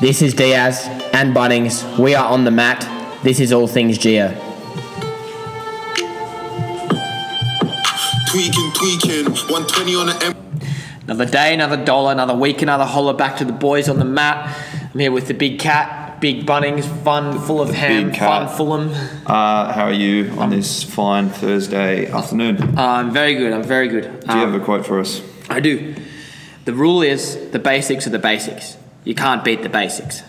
This is Diaz and Bunnings. We are on the mat. This is all things Geo. Tweaking, tweaking, 120 on the M. Another day, another dollar, another week, another holler back to the boys on the mat. I'm here with the big cat, big Bunnings, fun, full of ham, fun cat. Fulham. Uh, how are you on this fine Thursday afternoon? Uh, I'm very good. I'm very good. Do you have a quote for us? I do. The rule is the basics are the basics. You can't beat the basics.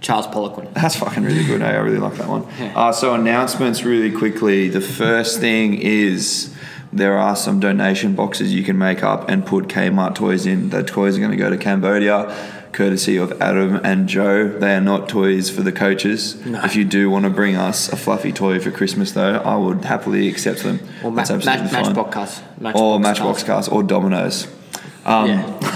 Charles Poliquin. That's fucking really good. eh? I really like that one. Yeah. Uh, so announcements really quickly. The first thing is there are some donation boxes you can make up and put Kmart toys in. The toys are going to go to Cambodia, courtesy of Adam and Joe. They are not toys for the coaches. No. If you do want to bring us a fluffy toy for Christmas, though, I would happily accept them. Or ma- That's absolutely match, fine. Matchbox cars. or Matchbox cars or Dominoes. Um, yeah.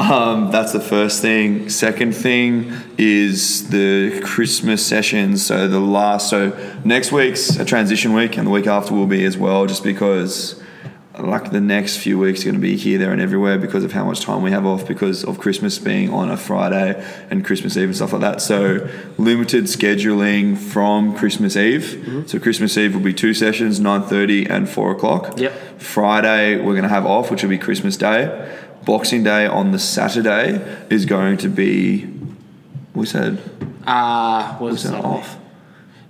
Um, that's the first thing. Second thing is the Christmas sessions. So the last, so next week's a transition week, and the week after will be as well, just because like the next few weeks are going to be here, there, and everywhere because of how much time we have off because of Christmas being on a Friday and Christmas Eve and stuff like that. So limited scheduling from Christmas Eve. So Christmas Eve will be two sessions, nine thirty and four o'clock. Yep. Friday we're going to have off, which will be Christmas Day. Boxing Day on the Saturday is going to be. We said Uh, was that off?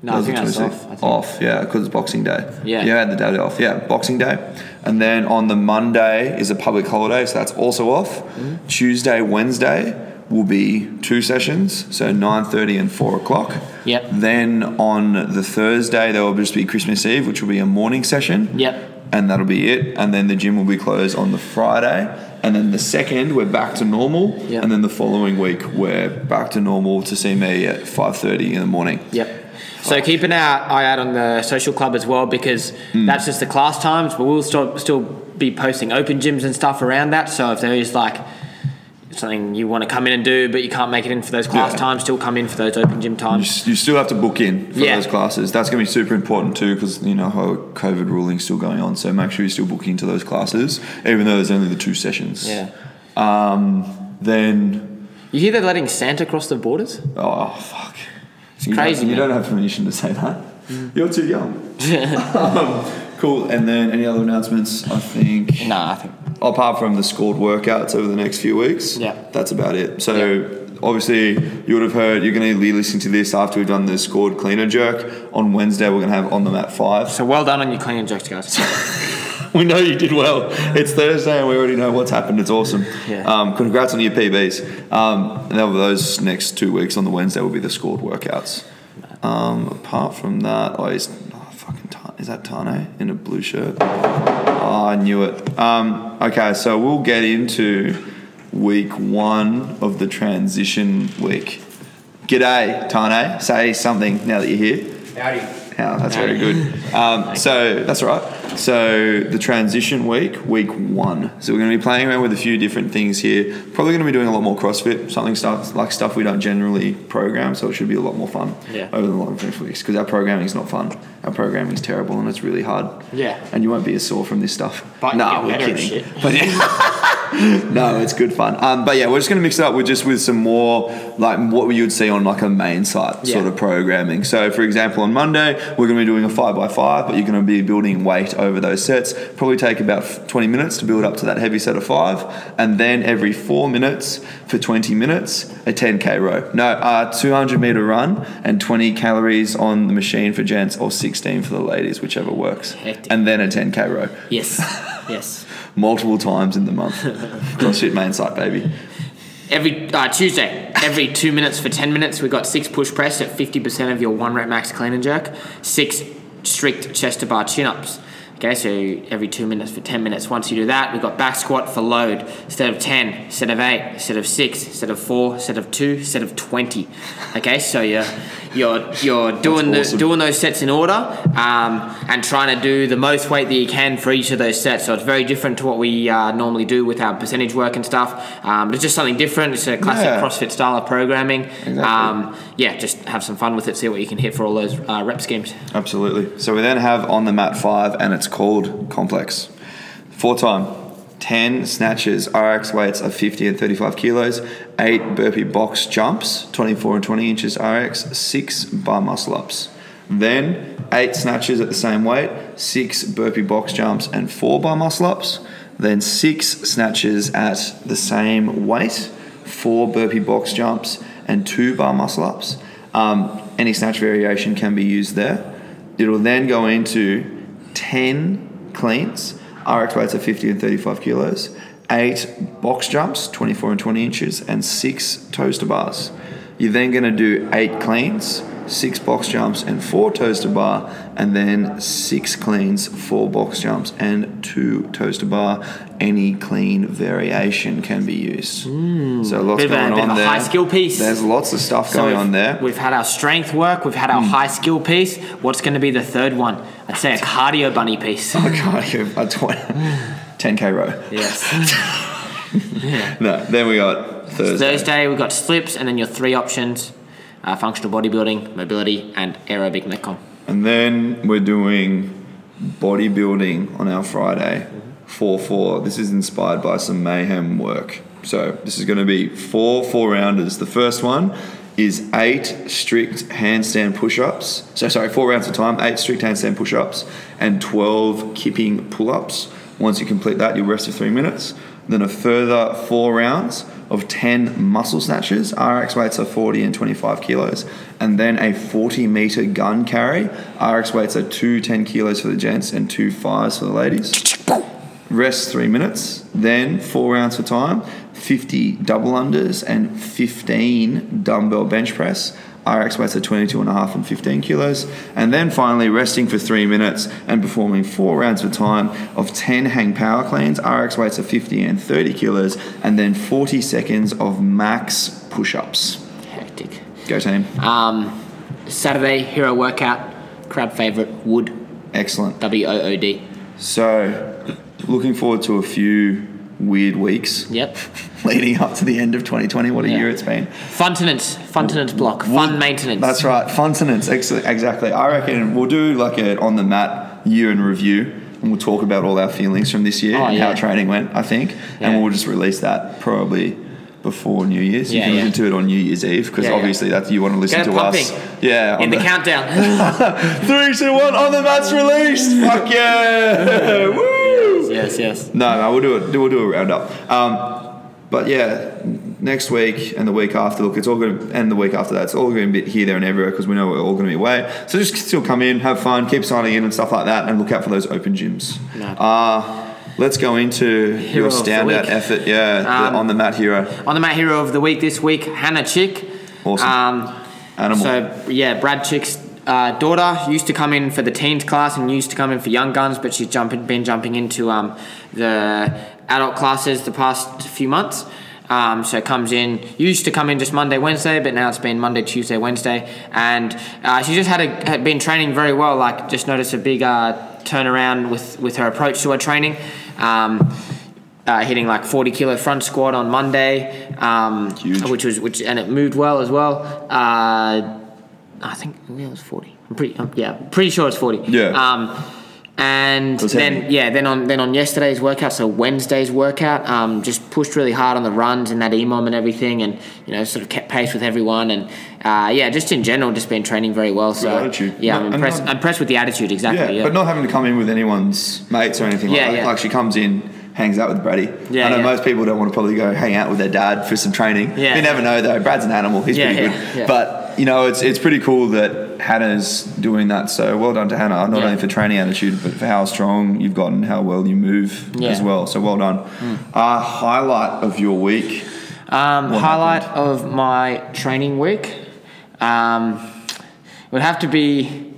No, I think that's off. I think. Off, yeah, because it's Boxing Day. Yeah. Yeah, I had the day off. Yeah, Boxing Day. And then on the Monday is a public holiday, so that's also off. Mm-hmm. Tuesday, Wednesday will be two sessions, so 9.30 and 4 o'clock. Yep. Then on the Thursday, there will just be Christmas Eve, which will be a morning session. Yep. And that'll be it. And then the gym will be closed on the Friday. And then the second, we're back to normal. Yep. And then the following week, we're back to normal to see me at 5.30 in the morning. Yep. So keep an eye out on the social club as well because Hmm. that's just the class times, but we'll still still be posting open gyms and stuff around that. So if there is like something you want to come in and do, but you can't make it in for those class Yeah. times, still come in for those open gym times. s- you still have to book in for Yeah. those classes. That's going to be super important too because you know how COVID ruling's still going on. So make sure you still book into those classes, even though there's only the two sessions. Yeah. Um, then You hear they're letting Santa cross the borders? oh fuck, it's crazy, You man. don't have permission to say that. You're too young. um, cool. And then any other announcements? I think. No, I think. Apart from the scored workouts over the next few weeks, Yeah. that's about it. So obviously you would have heard you're going to be listening to this after we've done the scored clean and jerk. On Wednesday we're going to have on the mat five. So well done on your clean and jerks, guys. We know you did well. It's Thursday and we already know what's happened. It's awesome. Yeah. Um, congrats on your PBs. Um, and then those next two weeks on the Wednesday will be the scored workouts. Um, apart from that, oh, is, oh, fucking is that Tane in a blue shirt? Oh, I knew it. Um, okay, so we'll get into week one of the transition week. G'day, Tane. Say something now that you're here. Howdy. Yeah, that's very good. Um, so that's all right. So the transition week, week one. So we're going to be playing around with a few different things here. Probably going to be doing a lot more CrossFit, something stuff like stuff we don't generally program. So it should be a lot more fun Yeah. over the long next weeks because our programming is not fun. Our programming is terrible and it's really hard. Yeah. And you won't be as sore from this stuff. But no, we're kidding. But no, it's good fun. Um, but yeah, we're just going to mix it up with just with some more like what you would see on like a main site sort of programming. So, for example, on Monday we're going to be doing a five by five, but you're going to be building weight over those sets. Probably take about 20 minutes to build up to that heavy set of five, and then every four minutes for 20 minutes a 10k row. No, uh, 200 meter run and 20 calories on the machine for gents, or 16 for the ladies, whichever works. Hectic. And then a 10k row Yes. yes. multiple times in the month. CrossFit main site, baby. Every uh, Tuesday, every two minutes for 10 minutes, we've got six push press at 50% of your one rep max clean and jerk, six strict chest to bar chin ups. Okay, so every two minutes for 10 minutes. Once you do that, we've got back squat for load. Instead of 10, instead of 8, instead of 6, instead of 4, instead of 2, instead of 20. Okay, so you're, you're, you're doing, That's the, doing those sets in order um, and trying to do the most weight that you can for each of those sets. So it's very different to what we uh, normally do with our percentage work and stuff. Um, but it's just something different. It's a classic Yeah. CrossFit style of programming. Exactly. Um, yeah, just have some fun with it. See what you can hit for all those uh, rep schemes. Absolutely. So we then have on the mat five, and it's called complex. Four time, 10 snatches, RX weights of 50 and 35 kilos, 8 burpee box jumps, 24 and 20 inches RX, 6 bar muscle ups. Then 8 snatches at the same weight, 6 burpee box jumps, and 4 bar muscle ups. Then 6 snatches at the same weight, 4 burpee box jumps, and 2 bar muscle ups. Um, any snatch variation can be used there. It'll then go into 10 cleans, RX weights of 50 and 35 kilos, 8 box jumps, 24 and 20 inches, and 6 toes to bars. You're then going to do 8 cleans, 6 box jumps, and 4 toes to bar, and then 6 cleans, 4 box jumps, and 2 toes to bar. Any clean variation can be used. Hmm. so lots. Bit of a- going of on a there. high skill piece. There's lots of stuff So going on there. We've had our strength work. We've had our hmm. high skill piece. What's going to be the third one? I'd say a cardio bunny piece. Can't give a 20, 10k row. yes. No, then we got Thursday. Thursday we've got slips, and then your three options: uh, functional bodybuilding, mobility, and aerobic metcon. And then we're doing bodybuilding on our Friday, 4 4. This is inspired by some mayhem work. So this is going to be four four rounders. The first one is eight strict handstand push ups. So, sorry, four rounds of time, eight strict handstand push ups, and 12 kipping pull ups. Once you complete that, you'll rest for three minutes. Then a further four rounds of 10 muscle snatches, RX weights are 40 and 25 kilos, and then a 40 meter gun carry. RX weights are two 10 kilos for the gents and two fives for the ladies. Rest three minutes, then four rounds for time, 50 double unders and 15 dumbbell bench press. RX weights are 22 and a half and 15 kilos. And then finally resting for three minutes and performing four rounds for time of 10 hang power cleans. RX weights are 50 and 30 kilos. And then 40 seconds of max push ups. Hectic. Go team. Um, Saturday hero workout. crab favorite Wood. Excellent. W O O D. So, looking forward to a few weird weeks Yep. leading up to the end of 2020. What a Yeah. year it's been. Funtenance. Funtenance block. Fun maintenance. That's right, funtenance. Ex- Exactly. I reckon we'll do like a on the mat year in review, and we'll talk about all our feelings from this year Oh, and yeah. how training went. I think, Yeah. and we'll just release that probably before New Year's. You Yeah, can yeah. listen to it on New Year's Eve because Yeah, obviously that's you want to listen Get to us. Yeah. In the countdown. Three, two, one. On the mat's released. Fuck yeah! Woo! Yes, yes. No, no, we'll do it. We'll do a roundup. Um, but yeah, next week and the week after, look, it's all going to, and the week after that, it's all going to be here, there, and everywhere because we know we're all going to be away. So just still come in, have fun, keep signing in and stuff like that, and look out for those open gyms. Mad. Uh, let's go into Hero your the standout effort. Yeah, the Um, on the mat hero. On the mat hero of the week this week, Hannah Chick. Awesome. Um, Animal. So yeah, Brad Chick's uh, daughter used to come in for the teens class and used to come in for young guns, but she's jumping, been jumping into um, the adult classes the past few months. Um, so comes in, used to come in just Monday, Wednesday, but now it's been Monday, Tuesday, Wednesday, and uh, she just had, a, had been training very well. Like just noticed a big uh, turnaround with with her approach to her training. Um, uh, hitting like 40 kilo front squat on Monday, um, which was which, and it moved well as well. Uh, I think yeah, it was 40. I'm pretty um, yeah, pretty sure it's 40. Yeah. Um, and then heavy. yeah, then on then on yesterday's workout, so Wednesday's workout, um, just pushed really hard on the runs and that EMOM and everything, and you know sort of kept pace with everyone, and uh, yeah, just in general, just been training very well. So attitude. yeah, No, I'm impressed. not- I'm impressed with the attitude. Exactly. Yeah, Yeah. but not having to come in with anyone's mates or anything Yeah, like that. yeah. Like she comes in, hangs out with Brady. Yeah, I know yeah. most people don't want to probably go hang out with their dad for some training. Yeah, you never know though. Brad's an animal. He's pretty good. But you know, it's it's pretty cool that Hannah's doing that. So well done to Hannah. Not Yeah. only for training attitude, but for how strong you've gotten, how well you move Yeah. as well. So well done. Uh, highlight of your week. Um, highlight of my training week um, would have to be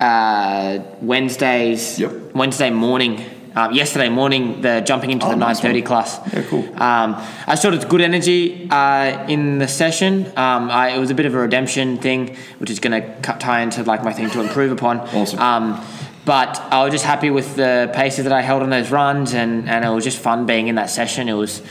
uh, Wednesdays. Yep. Wednesday morning. Uh, yesterday morning, the jumping into Oh, the nice 9:30 one. class. Yeah, cool. Um, I it's good energy uh, in the session. Um, I, it was a bit of a redemption thing, which is going to tie into like my thing to improve upon. Awesome. Um, but I was just happy with the paces that I held on those runs, and, and it was just fun being in that session. It was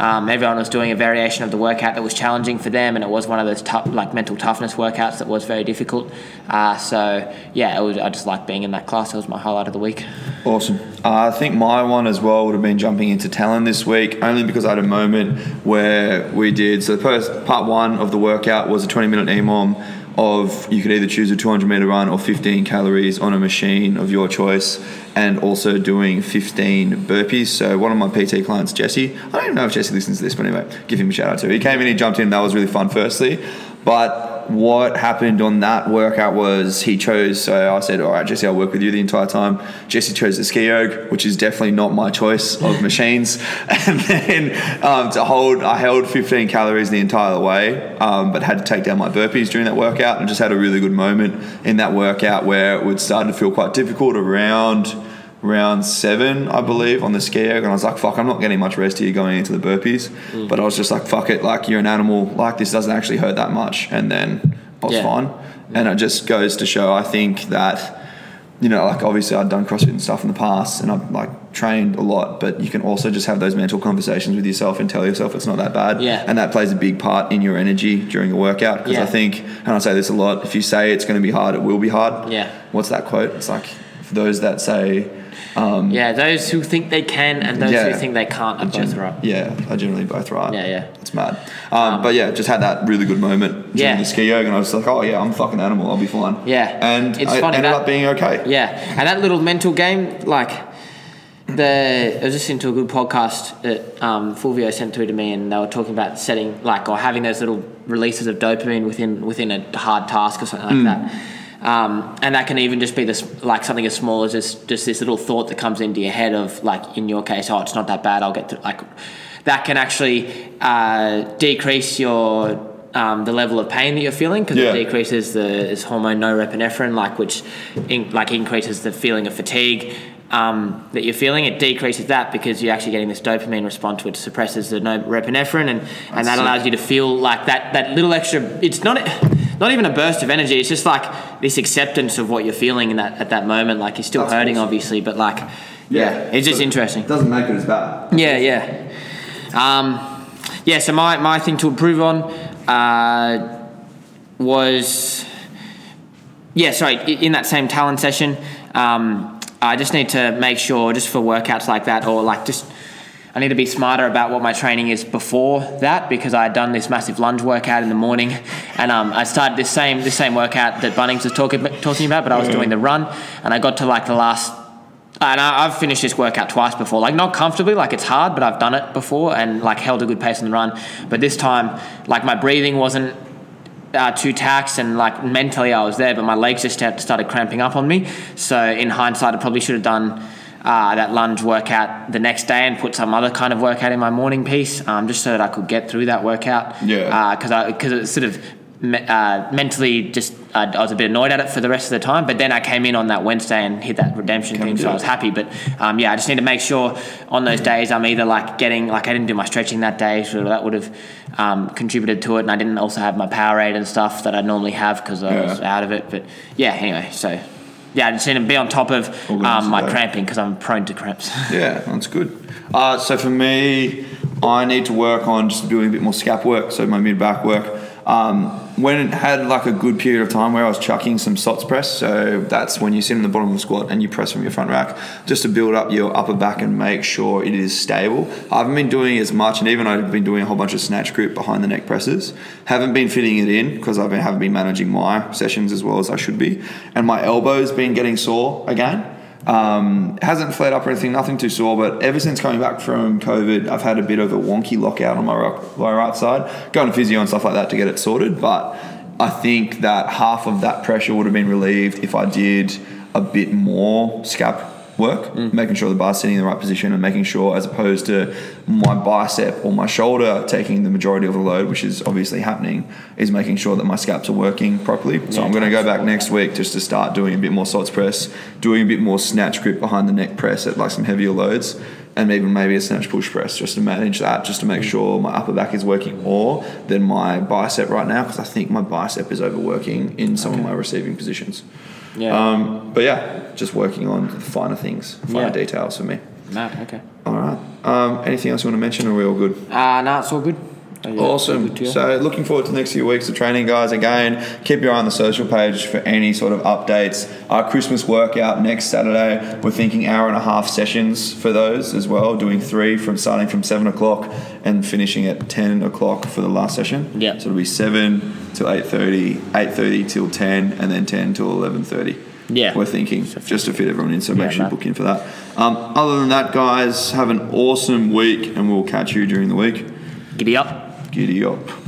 um, everyone was doing a variation of the workout that was challenging for them, and it was one of those tough, like mental toughness workouts that was very difficult. Uh, so yeah, it was, I just liked being in that class. It was my highlight of the week. Awesome. Uh, I think my one as well would have been jumping into Talon this week, only because I had a moment where we did. So the first part one of the workout was a 20 minute EMOM of you could either choose a 200 meter run or 15 calories on a machine of your choice, and also doing 15 burpees. So one of my PT clients, Jesse, I don't even know if Jesse listens to this, but anyway, give him a shout out too. He came in, he jumped in, that was really fun. Firstly, but what happened on that workout was he chose. So I said, "All right, Jesse, I'll work with you the entire time." Jesse chose the ski erg, which is definitely not my choice of machines. And then um, to hold, I held 15 calories the entire way, um, but had to take down my burpees during that workout, and just had a really good moment in that workout where it would start to feel quite difficult around round seven, I believe, on the ski erg, and I was like, "Fuck, I'm not getting much rest here going into the burpees." Mm. But I was just like, "Fuck it, like you're an animal. Like this doesn't actually hurt that much." And then I was Yeah. fine. And it just goes to show, I think that. You know, like obviously I'd done CrossFit and stuff in the past, and I've like trained a lot. But you can also just have those mental conversations with yourself and tell yourself it's not that bad. Yeah. And that plays a big part in your energy during a workout. Because Yeah. I think, and I say this a lot, if you say it's going to be hard, it will be hard. Yeah. What's that quote? It's like for those that say, Yeah, those who think they can and those Yeah. who think they can't are both right. Yeah, are generally both right. Yeah, yeah. It's mad. Um, but yeah, just had that really good moment during Yeah. the ski erg, and I was like, oh yeah, I'm a fucking animal. I'll be fine. Yeah. and It's I funny ended that- up being okay. Yeah, and that little mental game, like the I was listening to a good podcast that um, Fulvio sent through to me, and they were talking about setting like or having those little releases of dopamine within within a hard task or something like that. Um, and that can even just be this like something as small as just just this little thought that comes into your head of like in your case, oh, it's not that bad. I'll get to like that can actually uh, decrease your um, the level of pain that you're feeling because Yeah. it decreases the this hormone norepinephrine, like which in, like increases the feeling of fatigue um, that you're feeling. It decreases that because you're actually getting this dopamine response, which suppresses the norepinephrine, and, and that sick. allows you to feel like that that little extra. It's not not even a burst of energy. It's just like this acceptance of what you're feeling in that at that moment. Like you're still That's hurting, awesome. obviously, but like yeah, it's just so interesting. It doesn't make it as bad. Yeah, yeah. Um, yeah, so my, my thing to improve on uh, was, yeah, sorry, in that same talent session, um, I just need to make sure, just for workouts like that, or like just, I need to be smarter about what my training is before that because I had done this massive lunge workout in the morning, and um, I started this same this same workout that Bunnings was talking talking about, but I was doing the run, and I got to like the last and I, I've finished this workout twice before, like not comfortably, like it's hard, but I've done it before and like held a good pace on the run. But this time, like my breathing wasn't uh, too taxed and like mentally I was there, but my legs just started cramping up on me. So in hindsight, I probably should have done uh, that lunge workout the next day and put some other kind of workout in my morning piece, um, just so that I could get through that workout. Yeah. Because I because it sort of me- uh, mentally just uh, I was a bit annoyed at it for the rest of the time. But then I came in on that Wednesday and hit that redemption thing, so I was happy. But um, yeah, I just need to make sure on those days I'm either like getting like I didn't do my stretching that day, so that would have um, contributed to it, and I didn't also have my power Powerade and stuff that I normally have because I was out of it. But yeah, anyway, so. Yeah, I just need to be on top of um, my cramping because I'm prone to cramps. Yeah, that's good. Uh, so for me, I need to work on just doing a bit more scap work, so my mid back work. Um, when it had like a good period of time where I was chucking some sots press, so that's when you sit in the bottom of the squat and you press from your front rack just to build up your upper back and make sure it is stable. I haven't been doing as much, and even I've been doing a whole bunch of snatch grip behind the neck presses. Haven't been fitting it in because I haven't been managing my sessions as well as I should be, and my elbow's been getting sore again. Um, hasn't flared up or anything, nothing too sore, but ever since coming back from COVID, I've had a bit of a wonky lockout on my right, my right side. Going to physio and stuff like that to get it sorted, but I think that half of that pressure would have been relieved if I did a bit more scap work, mm. making sure the bar's sitting in the right position and making sure, as opposed to my bicep or my shoulder taking the majority of the load, which is obviously happening, is making sure that my scaps are working properly. So I'm going to go back next week just to start doing a bit more sots press, doing a bit more snatch grip behind the neck press at like some heavier loads, and even maybe a snatch push press just to manage that, just to make mm. sure my upper back is working more than my bicep right now, because I think my bicep is overworking in some of my receiving positions. Yeah. Um, but yeah, just working on the finer things, finer Yeah. details for me. Mad. Okay. All right. Um, anything else you want to mention, or are we all good? Uh, no, it's all good. Yeah, Awesome. good to go. So, looking forward to the next few weeks of training, guys. Again, keep your eye on the social page for any sort of updates. Our Christmas workout next Saturday. We're thinking hour and a half sessions for those as well. Doing three from starting from seven o'clock and finishing at ten o'clock for the last session. Yeah. So it'll be seven till eight thirty, eight thirty till ten, and then ten till eleven thirty. Yeah. We're thinking just to fit everyone in. So make Yeah, sure you book in for that. Um, other than that, guys, have an awesome week, and we'll catch you during the week. Giddy up. Giddy up.